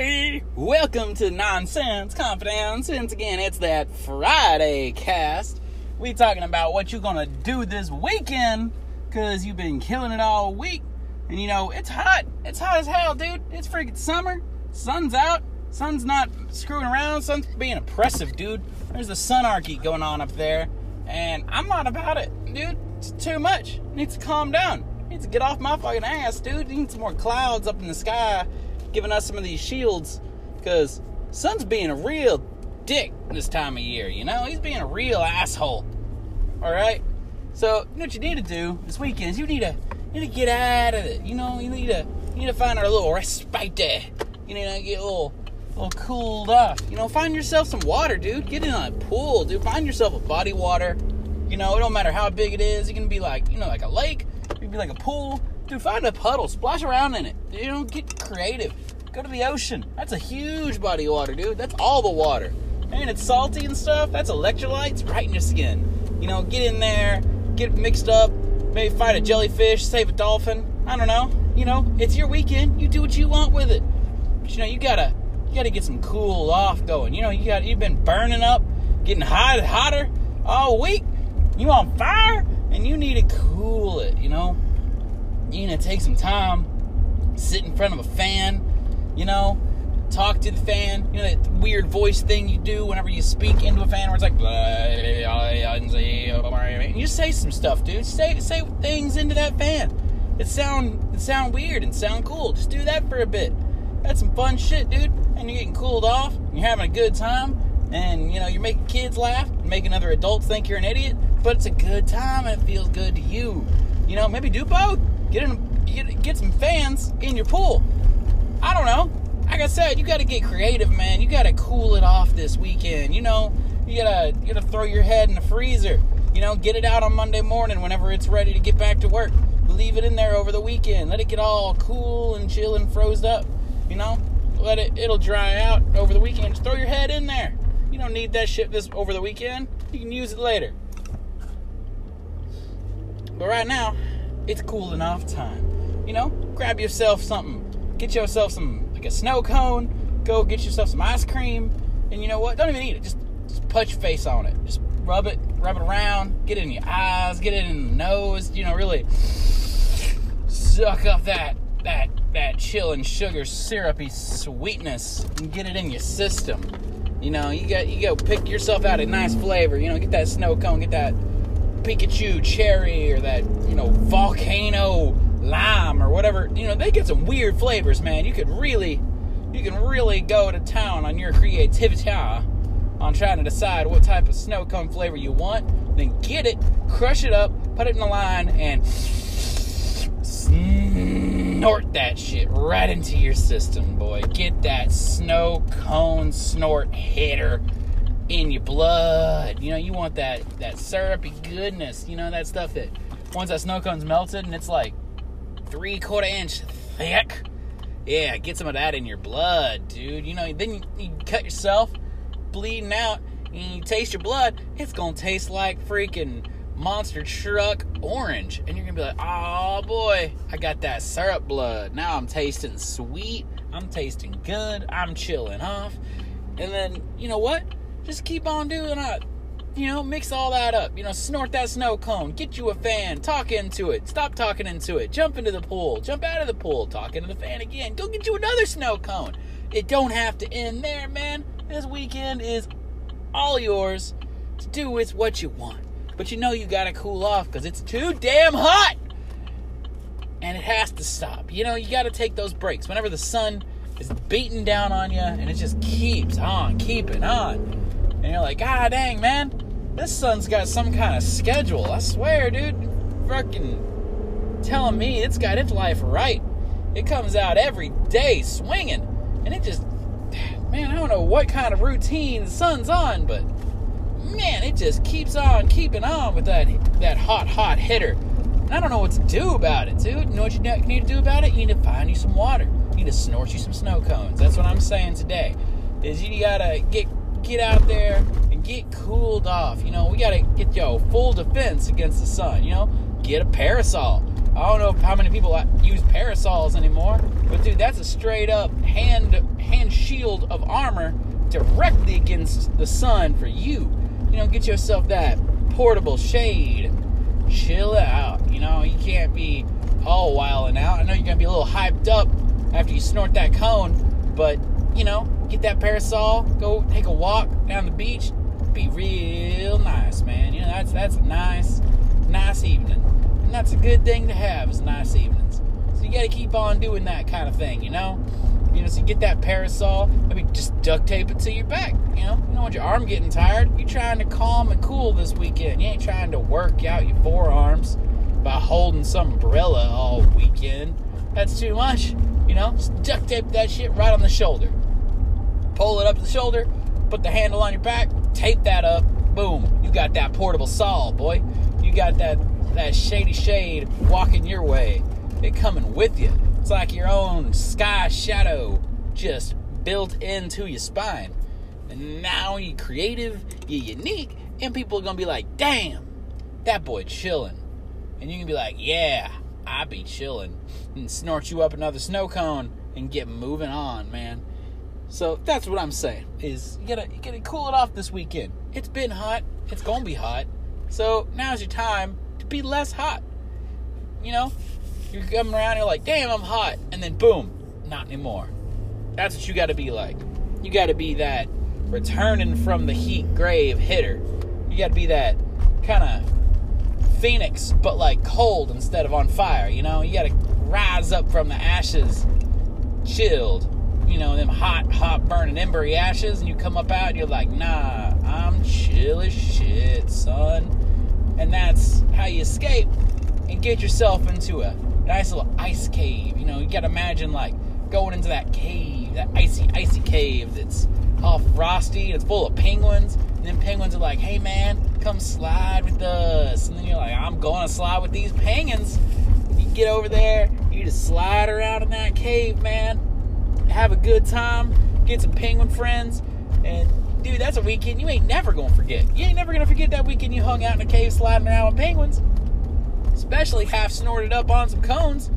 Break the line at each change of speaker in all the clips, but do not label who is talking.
Hey, welcome to Nonsense Confidence. Once again, it's that Friday cast. We talking about what you gonna do this weekend, cause you've been killing it all week. And you know, it's hot. It's hot as hell, dude. It's freaking summer. Sun's out. Sun's not screwing around. Sun's being oppressive, dude. There's the sunarchy going on up there. And I'm not about it, dude. It's too much. needs to calm down. needs to get off my fucking ass, dude. need some more clouds up in the sky giving us some of these shields because Sun's being a real dick this time of year, you know? He's being a real asshole. All right? So, you know what you need to do this weekend is you need to, you need to get out of it. You know, you need to you need to find a little respite. You need to get a little, a little cooled off. You know, find yourself some water, dude. Get in a pool, dude. Find yourself a body water. You know, it don't matter how big it is. It can be like, you know, like a lake. It can be like a pool. Dude, find a puddle, splash around in it. You know, get creative. Go to the ocean. That's a huge body of water, dude. That's all the water. And it's salty and stuff. That's electrolytes right in your skin. You know, get in there, get mixed up, maybe fight a jellyfish, save a dolphin. I don't know. You know, it's your weekend. You do what you want with it. But you know, you gotta you gotta get some cool off going. You know, you got you've been burning up, getting hot hotter all week. You on fire, and you need to cool it. You know, you know, take some time, sit in front of a fan, you know, talk to the fan, you know, that weird voice thing you do whenever you speak into a fan where it's like, and you say some stuff, dude. Say say things into that fan. It sound it sound weird and sound cool. Just do that for a bit. That's some fun shit, dude. And you're getting cooled off. You're having a good time, and you know you're making kids laugh, making other adults think you're an idiot. But it's a good time, and it feels good to you. You know, maybe do both. Get in, get, get some fans in your pool. I don't know. Like I said, you got to get creative, man. You got to cool it off this weekend. You know, you gotta you gotta throw your head in the freezer. You know, get it out on Monday morning whenever it's ready to get back to work. Leave it in there over the weekend. Let it get all cool and chill and froze up. You know, let it it'll dry out over the weekend. Just throw your head in there. You don't need that shit this over the weekend. You can use it later. But right now, it's cooling off time. You know, grab yourself something. Get yourself some, like a snow cone. Go get yourself some ice cream. And you know what? Don't even eat it. Just, just put your face on it. Just rub it, rub it around. Get it in your eyes. Get it in the nose. You know, really suck up that that that chilling sugar syrupy sweetness and get it in your system. You know, you got you go pick yourself out a nice flavor. You know, get that snow cone, get that Pikachu cherry or that, you know, volcano lime or whatever. You know, they get some weird flavors, man. You could really, you can really go to town on your creativity on trying to decide what type of snow cone flavor you want. Then get it, crush it up, put it in a line, and snort that shit right into your system, boy. Get that snow cone snort hitter in your blood. You know, you want that that syrupy goodness. You know that stuff that once that snow cone's melted and it's like three quarter inch thick. Yeah, get some of that in your blood, dude. You know, then you, you cut yourself, bleeding out, and you taste your blood. It's gonna taste like freaking monster truck orange, and you're gonna be like, "Oh boy, I got that syrup blood. Now I'm tasting sweet. I'm tasting good. I'm chilling off." And then you know what? Just keep on doing it. You know, mix all that up. You know, snort that snow cone. Get you a fan. Talk into it. Stop talking into it. Jump into the pool. Jump out of the pool. Talk into the fan again. Go get you another snow cone. It don't have to end there, man. This weekend is all yours to do with what you want. But you know you gotta cool off because it's too damn hot. And it has to stop. You know, you gotta take those breaks. Whenever the sun is beating down on you and it just keeps on keeping on and you're like, ah, dang, man, this sun's got some kind of schedule. I swear, dude, fucking telling me it's got its life right. It comes out every day swinging, and it just, man, I don't know what kind of routine the sun's on, but man, it just keeps on keeping on with that that hot, hot hitter. And I don't know what to do about it, dude. You know what you need to do about it? You need to find you some water. You need to snort you some snow cones. That's what I'm saying today. Is you gotta get get out there and get cooled off. You know, we got to get yo full defense against the sun. You know, get a parasol. I don't know how many people uh, use parasols anymore, but dude, that's a straight up hand hand shield of armor directly against the sun for you. You know, get yourself that portable shade. Chill out. You know, you can't be all wilding out. I know you're gonna be a little hyped up after you snort that cone, but you know, get that parasol, go take a walk down the beach, be real nice, man. You know, that's that's a nice, nice evening. And that's a good thing to have is nice evenings. So you gotta keep on doing that kind of thing, you know? You know, so you get that parasol, maybe just duct tape it to your back. You know, you don't want your arm getting tired. You're trying to calm and cool this weekend. You ain't trying to work out your forearms by holding some umbrella all weekend. That's too much. You know, just duct tape that shit right on the shoulder. Pull it up to the shoulder, put the handle on your back, tape that up, boom, you got that portable saw, boy. You got that that shady shade walking your way. It coming with you. It's like your own sky shadow just built into your spine. And now you're creative, you're unique, and people are gonna be like, damn, that boy chilling. And you can be like, yeah, I be chilling. And snort you up another snow cone and get moving on, man. So that's what I'm saying. Is you gotta you gotta cool it off this weekend. It's been hot. It's gonna be hot. So now's your time to be less hot. You know, you're coming around. You're like, damn, I'm hot, and then boom, not anymore. That's what you got to be like. You got to be that returning from the heat grave hitter. You got to be that kind of phoenix, but like cold instead of on fire. You know, you got to rise up from the ashes, chilled you know, them hot, hot burning embery ashes, and you come up out and you're like, nah, I'm chill as shit, son. And that's how you escape and get yourself into a nice little ice cave. You know, you gotta imagine like going into that cave, that icy, icy cave that's all frosty, and it's full of penguins. And then penguins are like, hey man, come slide with us. And then you're like, I'm to slide with these penguins. You get over there, you just slide around in that cave, man have a good time, get some penguin friends, and dude, that's a weekend you ain't never gonna forget. You ain't never gonna forget that weekend you hung out in a cave sliding around with penguins, especially half snorted up on some cones.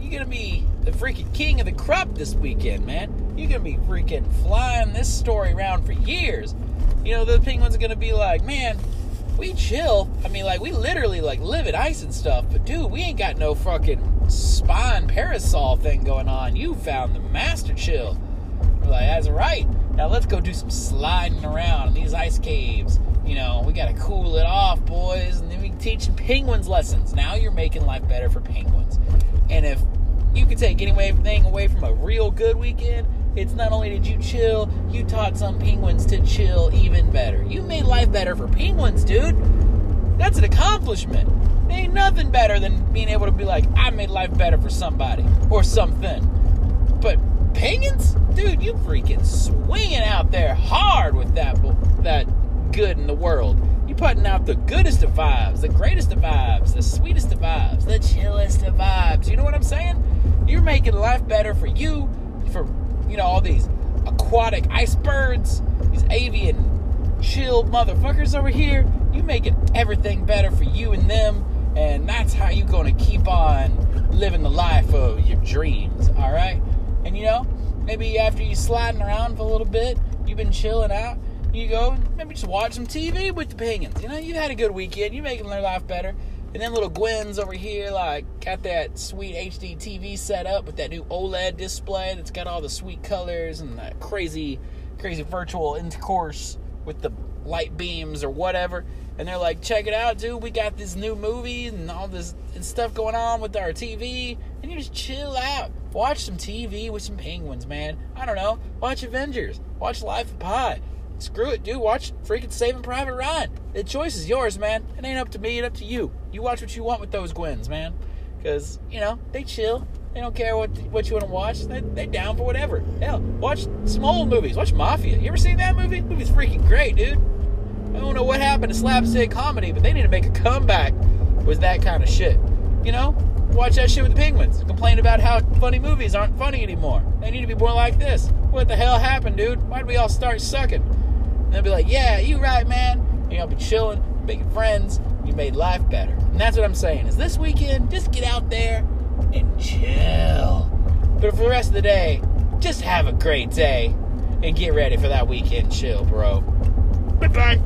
You're gonna be the freaking king of the crop this weekend, man. You're gonna be freaking flying this story around for years. You know, the penguins are gonna be like, man, we chill. I mean, like, we literally, like, live at ice and stuff, but dude, we ain't got no fucking spine parasol thing going on. You found the master chill. We're like, that's right. Now let's go do some sliding around in these ice caves. You know, we gotta cool it off, boys, and then we teach penguins lessons. Now you're making life better for penguins. And if you could take anything away from a real good weekend, it's not only did you chill, you taught some penguins to chill even better. You made life better for penguins, dude. That's an accomplishment. ain't nothing better than being able to be like, I made life better for somebody or something. But penguins, dude, you freaking swinging out there hard with that that good in the world. You putting out the goodest of vibes, the greatest of vibes, the sweetest of vibes, the chillest of vibes. You know what I'm saying? You're making life better for you, for you know, all these aquatic icebergs, these avian chill motherfuckers over here. You making everything better for you and them, and that's how you're gonna keep on living the life of your dreams, all right? And you know, maybe after you sliding around for a little bit, you've been chilling out. You go maybe just watch some TV with the penguins. You know, you've had a good weekend. You're making their life better. And then little Gwen's over here, like, got that sweet HD TV set up with that new OLED display that's got all the sweet colors and that crazy, crazy virtual intercourse with the light beams or whatever. And they're like, check it out, dude. We got this new movie and all this and stuff going on with our TV. And you just chill out. Watch some TV with some penguins, man. I don't know. Watch Avengers. Watch Life of Pi. Screw it, dude. Watch freaking Saving Private Ryan. The choice is yours, man. It ain't up to me, it's up to you. You watch what you want with those Gwens, man. Because, you know, they chill. They don't care what what you want to watch. They, they down for whatever. Hell, watch some old movies. Watch Mafia. You ever seen that movie? The movie's freaking great, dude. I don't know what happened to slapstick comedy, but they need to make a comeback with that kind of shit. You know? Watch that shit with the penguins. Complain about how funny movies aren't funny anymore. They need to be more like this. What the hell happened, dude? Why did we all start sucking? And they'll be like, yeah, you right, man. You know, be chilling, making friends, You made life better. And that's what I'm saying. Is this weekend, just get out there and chill. But for the rest of the day, just have a great day and get ready for that weekend chill, bro. Bye bye.